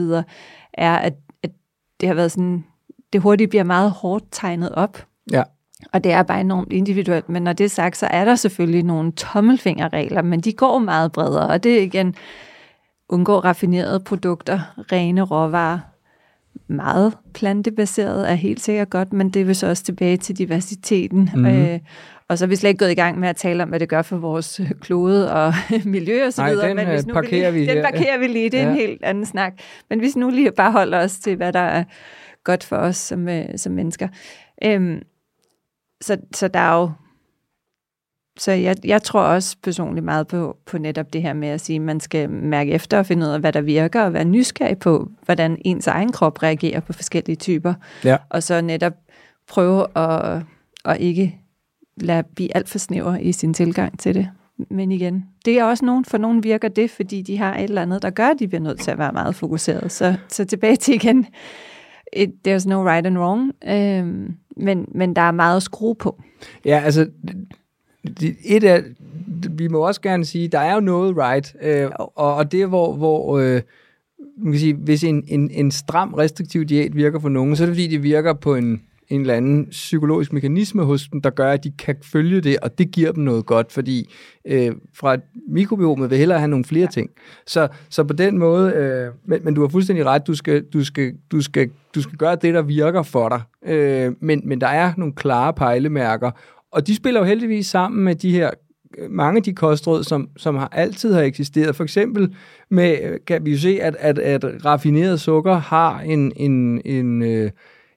er, at, at det har været sådan, det hurtigt bliver meget hårdt tegnet op. Ja. Og det er bare enormt individuelt. Men når det er sagt, så er der selvfølgelig nogle tommelfingerregler, men de går meget bredere. Og det er igen, undgå raffinerede produkter, rene råvarer, meget plantebaseret er helt sikkert godt, men det vil så også tilbage til diversiteten. Mm-hmm. Øh, og så er vi slet ikke gået i gang med at tale om, hvad det gør for vores klode og miljø og så videre. Den, men hvis nu parkerer vi, lige, den parkerer vi lige, det er ja. en helt anden snak. Men hvis nu lige bare holder os til, hvad der er godt for os som, øh, som mennesker. Øhm, så, så der er jo så jeg, jeg tror også personligt meget på, på netop det her med at sige, at man skal mærke efter og finde ud af, hvad der virker, og være nysgerrig på, hvordan ens egen krop reagerer på forskellige typer. Ja. Og så netop prøve at, at ikke lade blive alt for snæver i sin tilgang til det. Men igen, det er også nogen, for nogen virker det, fordi de har et eller andet, der gør, at de bliver nødt til at være meget fokuseret. Så, så tilbage til igen, it, there's no right and wrong, øhm, men, men der er meget at skrue på. Ja, altså, et af, vi må også gerne sige, der er jo noget right, øh, og, og det er, hvor, hvor øh, man kan sige, hvis en, en, en stram, restriktiv diæt virker for nogen, så er det fordi, det virker på en, en eller anden psykologisk mekanisme hos dem, der gør, at de kan følge det, og det giver dem noget godt, fordi øh, fra mikrobiomet vil hellere have nogle flere ting. Så, så på den måde, øh, men, men du har fuldstændig ret, du skal, du skal, du skal, du skal gøre det, der virker for dig. Øh, men, men der er nogle klare pejlemærker, og de spiller jo heldigvis sammen med de her mange af de kostråd, som, som har altid har eksisteret. For eksempel med, kan vi jo se, at, at, at raffineret sukker har en, en, en, øh,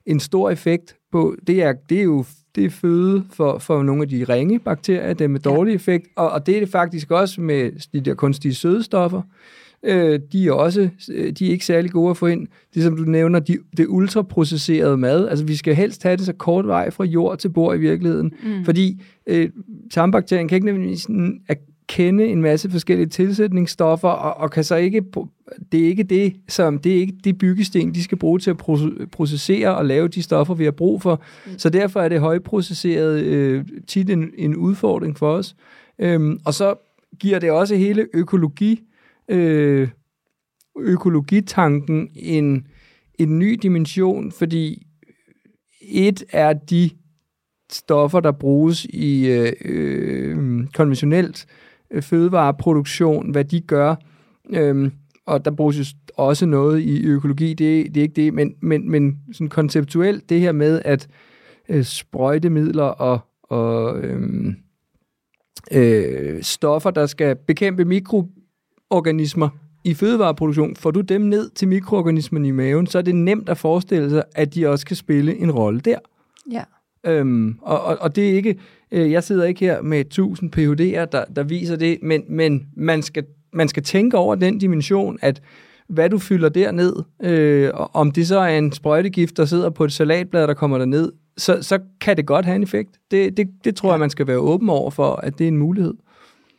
en stor effekt på, det er, det er jo det er føde for, for nogle af de ringe bakterier, dem med dårlig ja. effekt, og, og det er det faktisk også med de der kunstige sødestoffer. Øh, de er også øh, de er ikke særlig gode at få ind. Det som du nævner, de, det ultraprocesserede mad. Altså vi skal helst have det så kort vej fra jord til bord i virkeligheden. Mm. Fordi øh, tarmbakterien kan ikke nødvendigvis kende en masse forskellige tilsætningsstoffer, og, og kan så ikke, det er ikke det, som, det er ikke det byggesten, de skal bruge til at processere og lave de stoffer, vi har brug for. Mm. Så derfor er det højprocesseret øh, tit en, en udfordring for os. Øhm, og så giver det også hele økologi, øh, økologitanken en, en ny dimension, fordi et er de stoffer, der bruges i øh, øh, konventionelt øh, fødevareproduktion, hvad de gør. Øh, og der bruges jo også noget i økologi, det, det er ikke det, men, men, men sådan konceptuelt det her med, at øh, sprøjtemidler og, og øh, øh, stoffer, der skal bekæmpe mikroorganismer i fødevareproduktion, får du dem ned til mikroorganismerne i maven, så er det nemt at forestille sig, at de også kan spille en rolle der. Ja. Øhm, og, og, og det er ikke, øh, jeg sidder ikke her med 1000 PhD'er, der, der viser det, men, men man, skal, man skal tænke over den dimension, at hvad du fylder derned, øh, om det så er en sprøjtegift, der sidder på et salatblad, der kommer der ned, så, så kan det godt have en effekt. Det, det, det tror ja. jeg, man skal være åben over for, at det er en mulighed.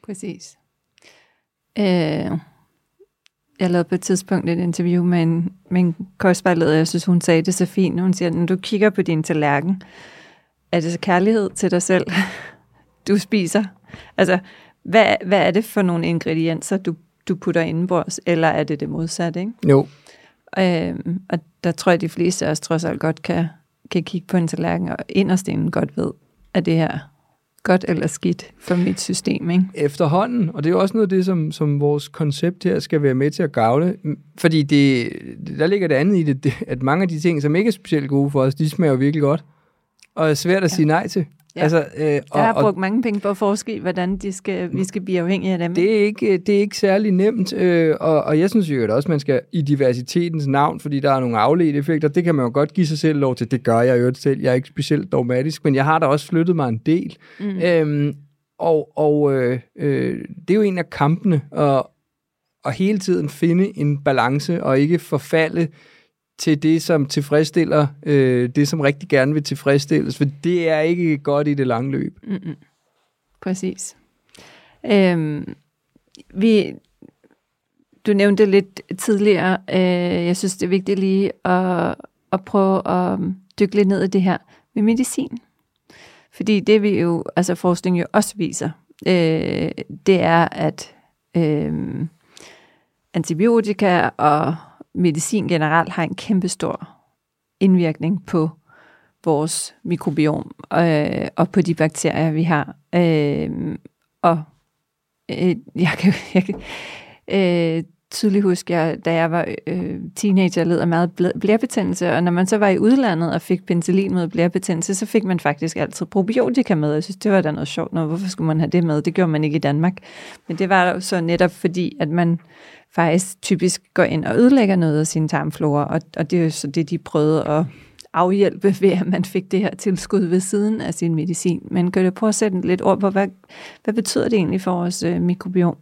Præcis. Øh, jeg lavede på et tidspunkt et interview med en, med en kostvejleder, jeg synes, hun sagde det så fint. Hun siger, når du kigger på din tallerken, er det så kærlighed til dig selv, du spiser? Altså, hvad, hvad er det for nogle ingredienser, du, du putter indenbords, eller er det det modsatte, ikke? Jo. Øhm, og der tror jeg, de fleste af os trods alt godt kan, kan kigge på en tallerken, og inderst inden godt ved, at det her godt eller skidt for mit system, ikke? Efterhånden, og det er jo også noget af det, som, som vores koncept her skal være med til at gavle, fordi det, der ligger det andet i det, det, at mange af de ting, som ikke er specielt gode for os, de smager jo virkelig godt, og er svært at ja. sige nej til. Ja. Altså, øh, og, jeg har brugt og, mange penge på at forske hvordan de skal, vi skal blive afhængige af dem. Det er ikke, det er ikke særlig nemt, øh, og, og jeg synes jo at også, man skal i diversitetens navn, fordi der er nogle afledte effekter, det kan man jo godt give sig selv lov til. Det gør jeg jo selv. Jeg er ikke specielt dogmatisk, men jeg har da også flyttet mig en del. Mm. Øhm, og og øh, øh, det er jo en af kampene, og, og hele tiden finde en balance, og ikke forfalde til det, som tilfredsstiller øh, det, som rigtig gerne vil tilfredsstilles, for det er ikke godt i det lange løb. Mm-mm. Præcis. Øhm, vi, du nævnte lidt tidligere, øh, jeg synes, det er vigtigt lige at, at prøve at dykke lidt ned i det her med medicin. Fordi det vi jo, altså forskning jo også viser, øh, det er, at øh, antibiotika og medicin generelt har en kæmpe stor indvirkning på vores mikrobiom øh, og på de bakterier, vi har. Øh, og øh, jeg kan, jeg kan øh, tydeligt huske, jeg, da jeg var øh, teenager, led af meget blærebetændelse, og når man så var i udlandet og fik penicillin mod blærebetændelse, så fik man faktisk altid probiotika med. Jeg synes, det var da noget sjovt noget. Hvorfor skulle man have det med? Det gjorde man ikke i Danmark. Men det var jo så netop fordi, at man faktisk typisk går ind og ødelægger noget af sin tarmflora, og, og det er jo så det, de prøvede at afhjælpe ved, at man fik det her tilskud ved siden af sin medicin. Men kan du prøve at sætte lidt ord på, hvad, hvad betyder det egentlig for vores øh, mikrobiom?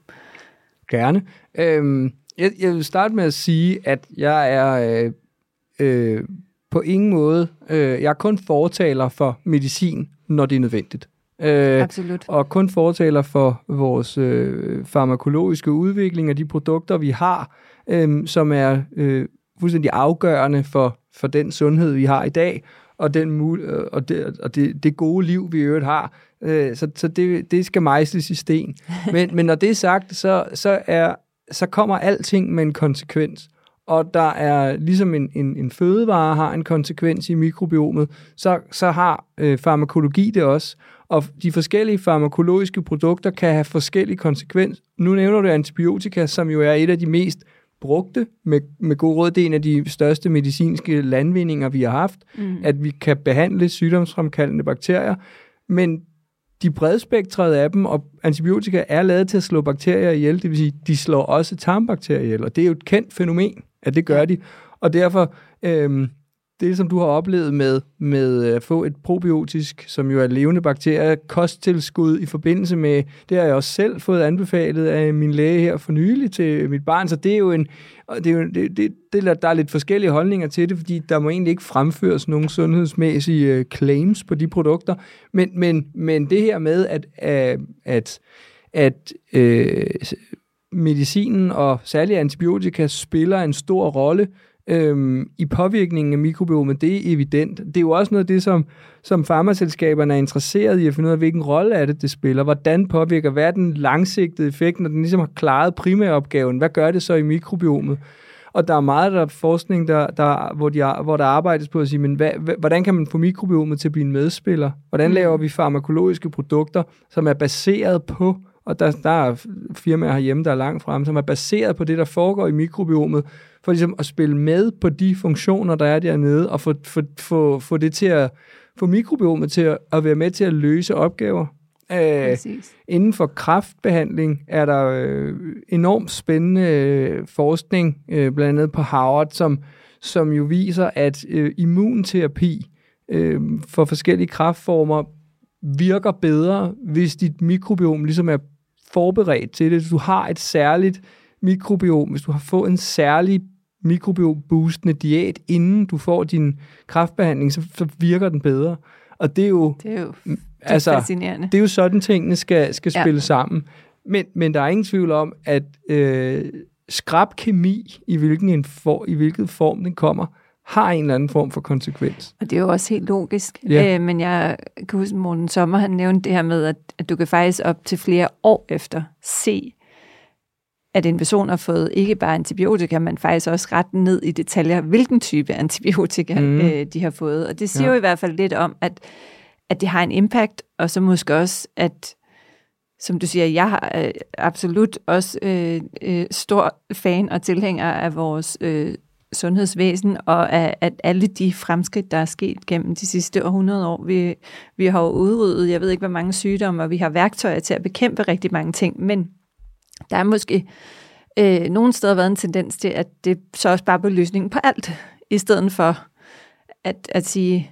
Gerne. Øhm, jeg, jeg vil starte med at sige, at jeg er øh, øh, på ingen måde, øh, jeg er kun fortaler for medicin, når det er nødvendigt. Øh, Absolut. Og kun fortaler for vores øh, farmakologiske udvikling af de produkter, vi har, øh, som er øh, fuldstændig afgørende for, for den sundhed, vi har i dag, og, den mul- øh, og, det, og det, det gode liv, vi i øvrigt har. Øh, så så det, det skal mejsles i sten. Men, men når det er sagt, så, så, er, så kommer alting med en konsekvens og der er ligesom en, en, en fødevare har en konsekvens i mikrobiomet, så, så har øh, farmakologi det også. Og de forskellige farmakologiske produkter kan have forskellige konsekvens. Nu nævner du antibiotika, som jo er et af de mest brugte, med, med god råd, det er en af de største medicinske landvindinger, vi har haft, mm. at vi kan behandle sygdomsfremkaldende bakterier, men de bredspektrede af dem, og antibiotika er lavet til at slå bakterier ihjel, det vil sige, de slår også tarmbakterier ihjel, og det er jo et kendt fænomen, at det gør de. Og derfor, øhm, det som du har oplevet med, med at få et probiotisk, som jo er levende bakterier, kosttilskud i forbindelse med, det har jeg også selv fået anbefalet af min læge her for nylig til mit barn, så det er jo en, det er jo, det, det, det, der er lidt forskellige holdninger til det, fordi der må egentlig ikke fremføres nogen sundhedsmæssige øh, claims på de produkter, men, men, men det her med, at, at, at, at øh, medicinen og særligt antibiotika spiller en stor rolle øhm, i påvirkningen af mikrobiomet, det er evident. Det er jo også noget af det, som, som farmaselskaberne er interesseret i at finde ud af, hvilken rolle er det, det spiller. Hvordan påvirker, hvad er den langsigtede effekt, når den ligesom har klaret primæropgaven? Hvad gør det så i mikrobiomet? Og der er meget der er forskning, der, der, hvor, de, hvor der arbejdes på at sige, men hvad, hvordan kan man få mikrobiomet til at blive en medspiller? Hvordan mm. laver vi farmakologiske produkter, som er baseret på og der, der er firmaer herhjemme, der er langt frem, som er baseret på det, der foregår i mikrobiomet, for ligesom at spille med på de funktioner, der er dernede, og få, få, få, få det til at få mikrobiomet til at, at være med til at løse opgaver. Øh, inden for kraftbehandling er der øh, enormt spændende øh, forskning, øh, blandt andet på Harvard, som, som jo viser, at øh, immunterapi øh, for forskellige kraftformer virker bedre, hvis dit mikrobiom ligesom er forberedt til det. Du har et særligt mikrobiom, hvis du har fået en særlig mikrobiom-boostende diæt, inden du får din kraftbehandling, så, så virker den bedre. Og det er jo, det er jo det altså, fascinerende. Det er jo sådan, tingene skal, skal spille ja. sammen. Men, men der er ingen tvivl om, at øh, skrab kemi, i hvilken, en for, i hvilket form den kommer, har en eller anden form for konsekvens. Og det er jo også helt logisk. Ja. Øh, men jeg kan huske, Morten Sommer han nævnte det her med, at, at du kan faktisk op til flere år efter se, at en person har fået ikke bare antibiotika, men faktisk også ret ned i detaljer, hvilken type antibiotika mm. øh, de har fået. Og det siger ja. jo i hvert fald lidt om, at, at det har en impact, og så måske også, at som du siger, jeg har øh, absolut også øh, øh, stor fan og tilhænger af vores øh, sundhedsvæsen, og af, at alle de fremskridt, der er sket gennem de sidste århundrede år. Vi, vi har jo udryddet, jeg ved ikke, hvor mange sygdomme, og vi har værktøjer til at bekæmpe rigtig mange ting, men der er måske øh, nogle steder været en tendens til, at det så også bare på løsningen på alt, i stedet for at, at sige,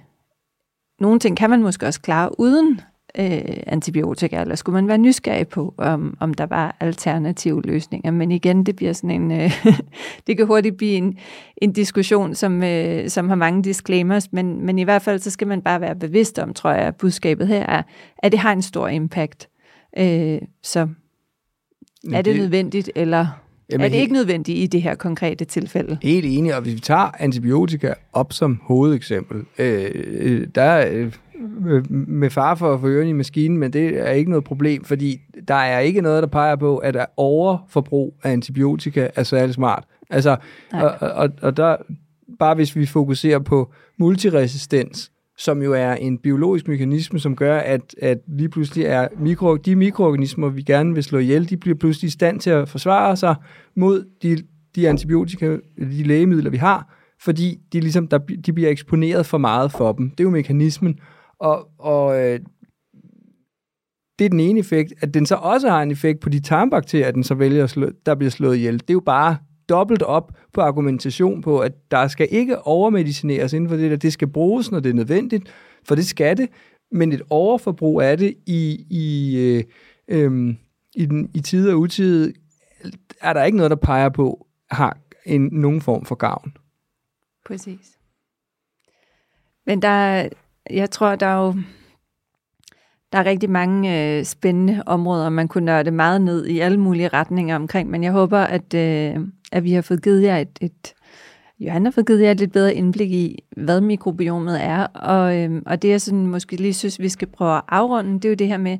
nogle ting kan man måske også klare uden øh, antibiotika, eller skulle man være nysgerrig på, om, om der var alternative løsninger. Men igen, det bliver sådan en, øh, det kan hurtigt blive en, en diskussion, som, øh, som har mange disclaimers, men, men i hvert fald så skal man bare være bevidst om, tror jeg, at budskabet her er, at det har en stor impact. Øh, så er det, det nødvendigt, eller Jamen, er det ikke nødvendigt i det her konkrete tilfælde? Helt enig, og hvis vi tager antibiotika op som hovedeksempel, øh, øh der øh, med far for at få ørerne i maskinen, men det er ikke noget problem, fordi der er ikke noget, der peger på, at der overforbrug af antibiotika er særlig smart. Altså, og, og, og der, bare hvis vi fokuserer på multiresistens, som jo er en biologisk mekanisme, som gør, at, at lige pludselig er mikro, de mikroorganismer, vi gerne vil slå ihjel, de bliver pludselig i stand til at forsvare sig mod de, de antibiotika, de lægemidler, vi har, fordi de, ligesom, der, de bliver eksponeret for meget for dem. Det er jo mekanismen. Og, og øh, det er den ene effekt. At den så også har en effekt på de tarmbakterier, den så vælger at slå, der bliver slået ihjel. Det er jo bare dobbelt op på argumentation på, at der skal ikke overmedicineres inden for det der. Det skal bruges, når det er nødvendigt, for det skal det. Men et overforbrug af det i, i, øh, øh, i, den, i tid og utid, er der ikke noget, der peger på, har en, nogen form for gavn. Præcis. Men der, jeg tror, der er jo der er rigtig mange øh, spændende områder, man kunne nørde meget ned i alle mulige retninger omkring, men jeg håber, at, øh, at vi har fået givet jer et, et Johan har fået givet jer et lidt bedre indblik i, hvad mikrobiomet er, og, øh, og det jeg sådan måske lige synes, vi skal prøve at afrunde, det er jo det her med,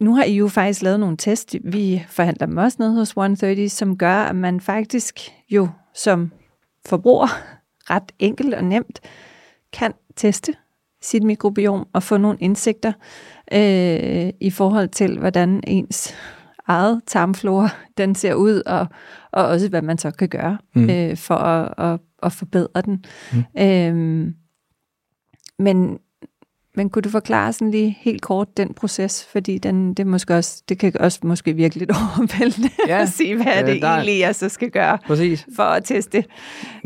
nu har I jo faktisk lavet nogle test, vi forhandler dem også ned hos 130, som gør, at man faktisk jo som forbruger ret enkelt og nemt kan teste sit mikrobiom og få nogle indsigter øh, i forhold til, hvordan ens eget tarmflora den ser ud, og, og også hvad man så kan gøre mm. øh, for at, at, at forbedre den. Mm. Øh, men, men kunne du forklare sådan lige helt kort den proces, fordi den, det, måske også, det kan også måske virke lidt overvældende ja, at sige, hvad er det øh, egentlig, jeg så skal gøre præcis. for at teste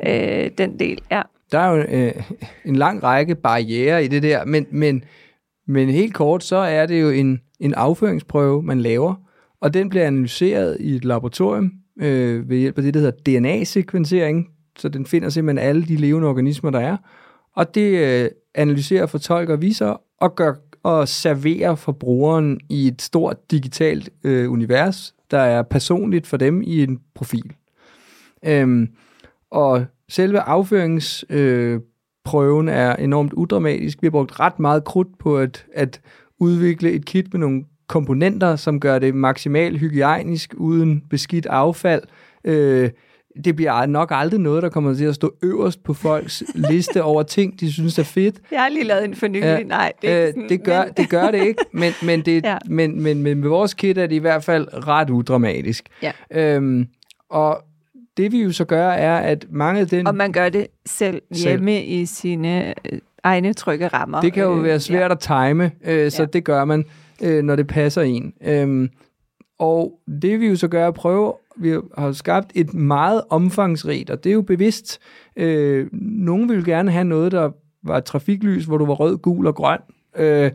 øh, den del. Ja der er jo øh, en lang række barriere i det der, men, men, men helt kort, så er det jo en, en afføringsprøve, man laver, og den bliver analyseret i et laboratorium øh, ved hjælp af det, der hedder DNA-sekvensering, så den finder simpelthen alle de levende organismer, der er, og det øh, analyserer, fortolker, viser og gør og serverer for brugeren i et stort digitalt øh, univers, der er personligt for dem i en profil. Øhm, og Selve afføringsprøven øh, er enormt udramatisk. Vi har brugt ret meget krudt på at, at udvikle et kit med nogle komponenter, som gør det maksimalt hygiejnisk, uden beskidt affald. Øh, det bliver nok aldrig noget, der kommer til at stå øverst på folks liste over ting, de synes er fedt. Jeg har lige lavet en for nylig. Ja, Nej, det, er øh, sådan, det, gør, men... det gør det ikke, men, men, det, ja. men, men, men med vores kit er det i hvert fald ret udramatisk. Ja. Øhm, og det vi jo så gør, er, at mange af den... Og man gør det selv hjemme selv. i sine øh, egne trygge rammer. Det kan jo være svært ja. at time, øh, så ja. det gør man, øh, når det passer en. Øhm, og det vi jo så gør, er at prøve, vi har skabt et meget omfangsrigt, og det er jo bevidst. Øh, nogen vil gerne have noget, der var trafiklys, hvor du var rød, gul og grøn. Øh,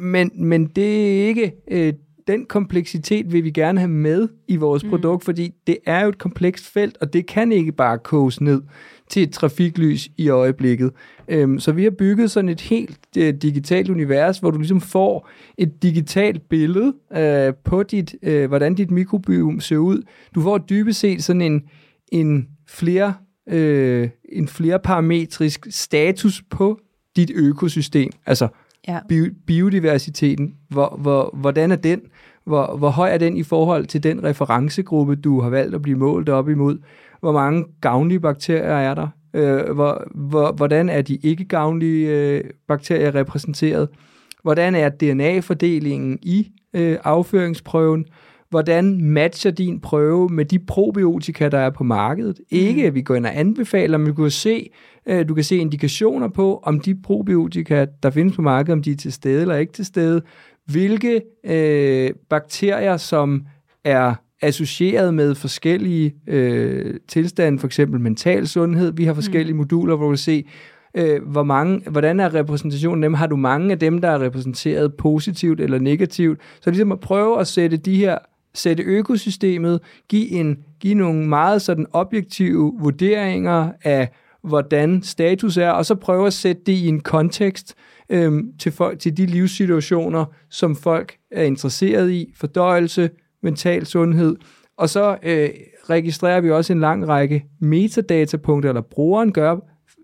men, men det er ikke... Øh, den kompleksitet vil vi gerne have med i vores mm. produkt, fordi det er jo et komplekst felt, og det kan ikke bare koges ned til et trafiklys i øjeblikket. Øhm, så vi har bygget sådan et helt øh, digitalt univers, hvor du ligesom får et digitalt billede øh, på dit, øh, hvordan dit mikrobiom ser ud. Du får dybest set sådan en, en flere øh, en flerparametrisk status på dit økosystem. Altså ja. Bio, biodiversiteten. Hvor, hvor, hvordan er den? Hvor, hvor høj er den i forhold til den referencegruppe, du har valgt at blive målt op imod? Hvor mange gavnlige bakterier er der? Øh, hvor, hvor, hvordan er de ikke gavnlige øh, bakterier repræsenteret? Hvordan er DNA-fordelingen i øh, afføringsprøven? Hvordan matcher din prøve med de probiotika, der er på markedet? Mm. Ikke, at vi går ind og anbefaler, men du kan se, øh, du kan se indikationer på, om de probiotika, der findes på markedet, om de er til stede eller ikke til stede. Hvilke øh, bakterier, som er associeret med forskellige øh, tilstande, for eksempel mental sundhed. Vi har forskellige mm. moduler, hvor du kan se, øh, hvor mange, hvordan er repræsentationen dem? Har du mange af dem, der er repræsenteret positivt eller negativt? Så ligesom at prøve at sætte de her sætte økosystemet, give, en, give nogle meget sådan objektive vurderinger af, hvordan status er, og så prøve at sætte det i en kontekst øh, til, folk, til de livssituationer, som folk er interesseret i, fordøjelse, mental sundhed. Og så øh, registrerer vi også en lang række metadatapunkter, eller brugeren gør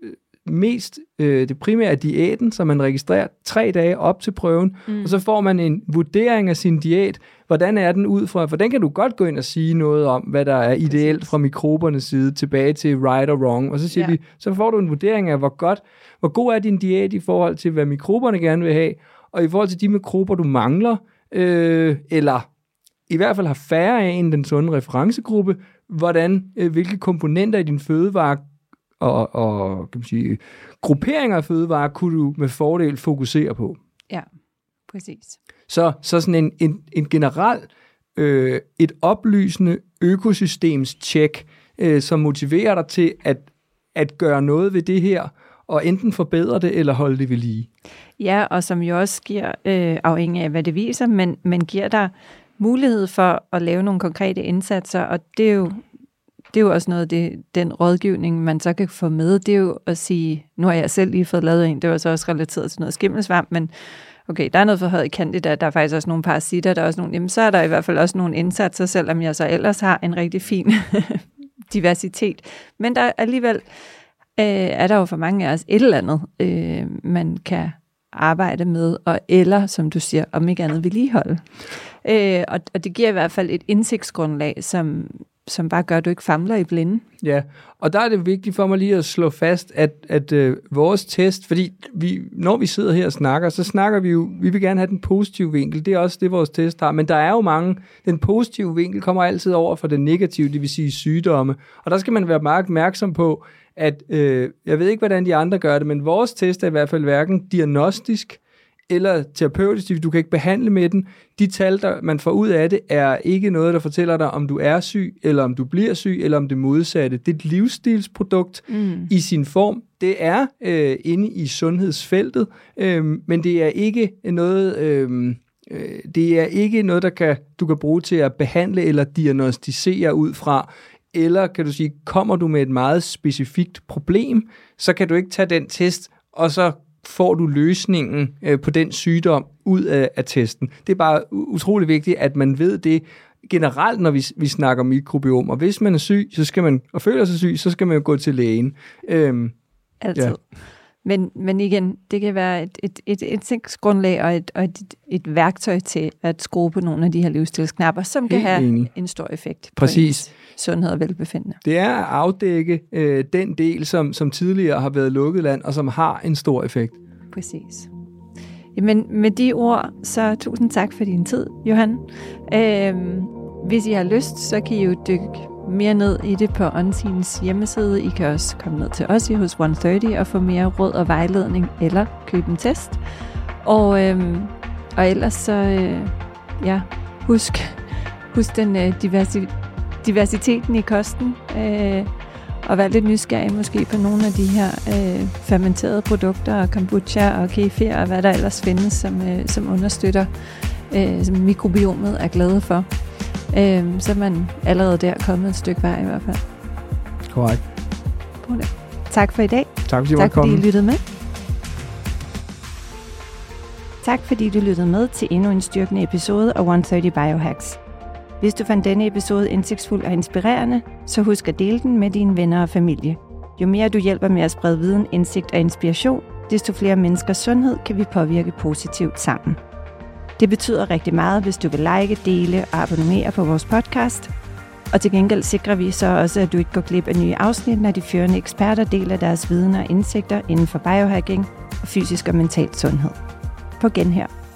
øh, mest øh, det primære af diæten, som man registrerer tre dage op til prøven, mm. og så får man en vurdering af sin diæt. Hvordan er den ud fra? For den kan du godt gå ind og sige noget om, hvad der er ideelt fra mikrobernes side, tilbage til right og wrong. Og så siger ja. vi, så får du en vurdering af, hvor godt, hvor god er din diæt i forhold til, hvad mikroberne gerne vil have, og i forhold til de mikrober, du mangler, øh, eller i hvert fald har færre af end den sunde referencegruppe, hvordan, øh, hvilke komponenter i din fødevare og, og kan man sige, grupperinger af fødevarer kunne du med fordel fokusere på. Ja, præcis. Så, så sådan en, en, en generel, øh, et oplysende økosystems tjek, øh, som motiverer dig til at, at gøre noget ved det her, og enten forbedre det eller holde det ved lige. Ja, og som jo også giver, øh, afhængig af hvad det viser, men, men giver dig mulighed for at lave nogle konkrete indsatser, og det er jo, det er jo også noget af det, den rådgivning, man så kan få med, det er jo at sige, nu har jeg selv lige fået lavet en, det var så også relateret til noget skimmelsvamp, men okay, der er noget forhøjet i candida, der er faktisk også nogle parasitter, der er også nogle, jamen så er der i hvert fald også nogle indsatser, selvom jeg så ellers har en rigtig fin diversitet. Men der alligevel øh, er der jo for mange af os et eller andet, øh, man kan arbejde med, og eller, som du siger, om ikke andet vedligeholde. Øh, og, og det giver i hvert fald et indsigtsgrundlag, som, som bare gør, at du ikke famler i blinde. Ja, og der er det vigtigt for mig lige at slå fast, at, at øh, vores test, fordi vi, når vi sidder her og snakker, så snakker vi jo, vi vil gerne have den positive vinkel, det er også det, vores test har, men der er jo mange, den positive vinkel kommer altid over for den negative, det vil sige sygdomme, og der skal man være meget opmærksom på, at øh, jeg ved ikke, hvordan de andre gør det, men vores test er i hvert fald hverken diagnostisk eller terapeutisk, du kan ikke behandle med den. De tal, der man får ud af det, er ikke noget, der fortæller dig, om du er syg, eller om du bliver syg, eller om det modsatte. Det er et livsstilsprodukt mm. i sin form. Det er øh, inde i sundhedsfeltet, øh, men det er ikke noget... Øh, øh, det er ikke noget, der kan, du kan bruge til at behandle eller diagnostisere ud fra, eller kan du sige, kommer du med et meget specifikt problem, så kan du ikke tage den test, og så får du løsningen øh, på den sygdom ud af, af testen. Det er bare utrolig vigtigt, at man ved det generelt, når vi, vi snakker mikrobiom. Og hvis man er syg, så skal man, og føler sig syg, så skal man jo gå til lægen. Øhm, Altid. Ja. Men, men igen, det kan være et, et, et indsigtsgrundlag og, et, og et, et værktøj til at skrue på nogle af de her livsstilsknapper, som Helt kan have enig. en stor effekt Præcis. på sundhed og velbefindende. Det er at afdække øh, den del, som, som tidligere har været lukket land, og som har en stor effekt. Præcis. Jamen, med de ord, så tusind tak for din tid, Johan. Øhm, hvis I har lyst, så kan I jo dykke mere ned i det på Unseen's hjemmeside. I kan også komme ned til os i hos 130 og få mere råd og vejledning, eller købe en test. Og, øhm, og ellers så, øh, ja, husk, husk den øh, diversi, diversiteten i kosten. Øh, og være lidt nysgerrig måske på nogle af de her øh, fermenterede produkter, og kombucha og kefir og hvad der ellers findes, som, øh, som understøtter, øh, som mikrobiomet er glade for. Øh, så er man allerede der kommet et stykke vej i hvert fald. Korrekt. Tak for i dag. Tak fordi du Tak fordi I lyttede med. Tak fordi du lyttede med til endnu en styrkende episode af 130 Biohacks. Hvis du fandt denne episode indsigtsfuld og inspirerende, så husk at dele den med dine venner og familie. Jo mere du hjælper med at sprede viden, indsigt og inspiration, desto flere menneskers sundhed kan vi påvirke positivt sammen. Det betyder rigtig meget, hvis du vil like, dele og abonnere på vores podcast. Og til gengæld sikrer vi så også, at du ikke går glip af nye afsnit, når de førende eksperter deler deres viden og indsigter inden for biohacking og fysisk og mental sundhed. På genhør.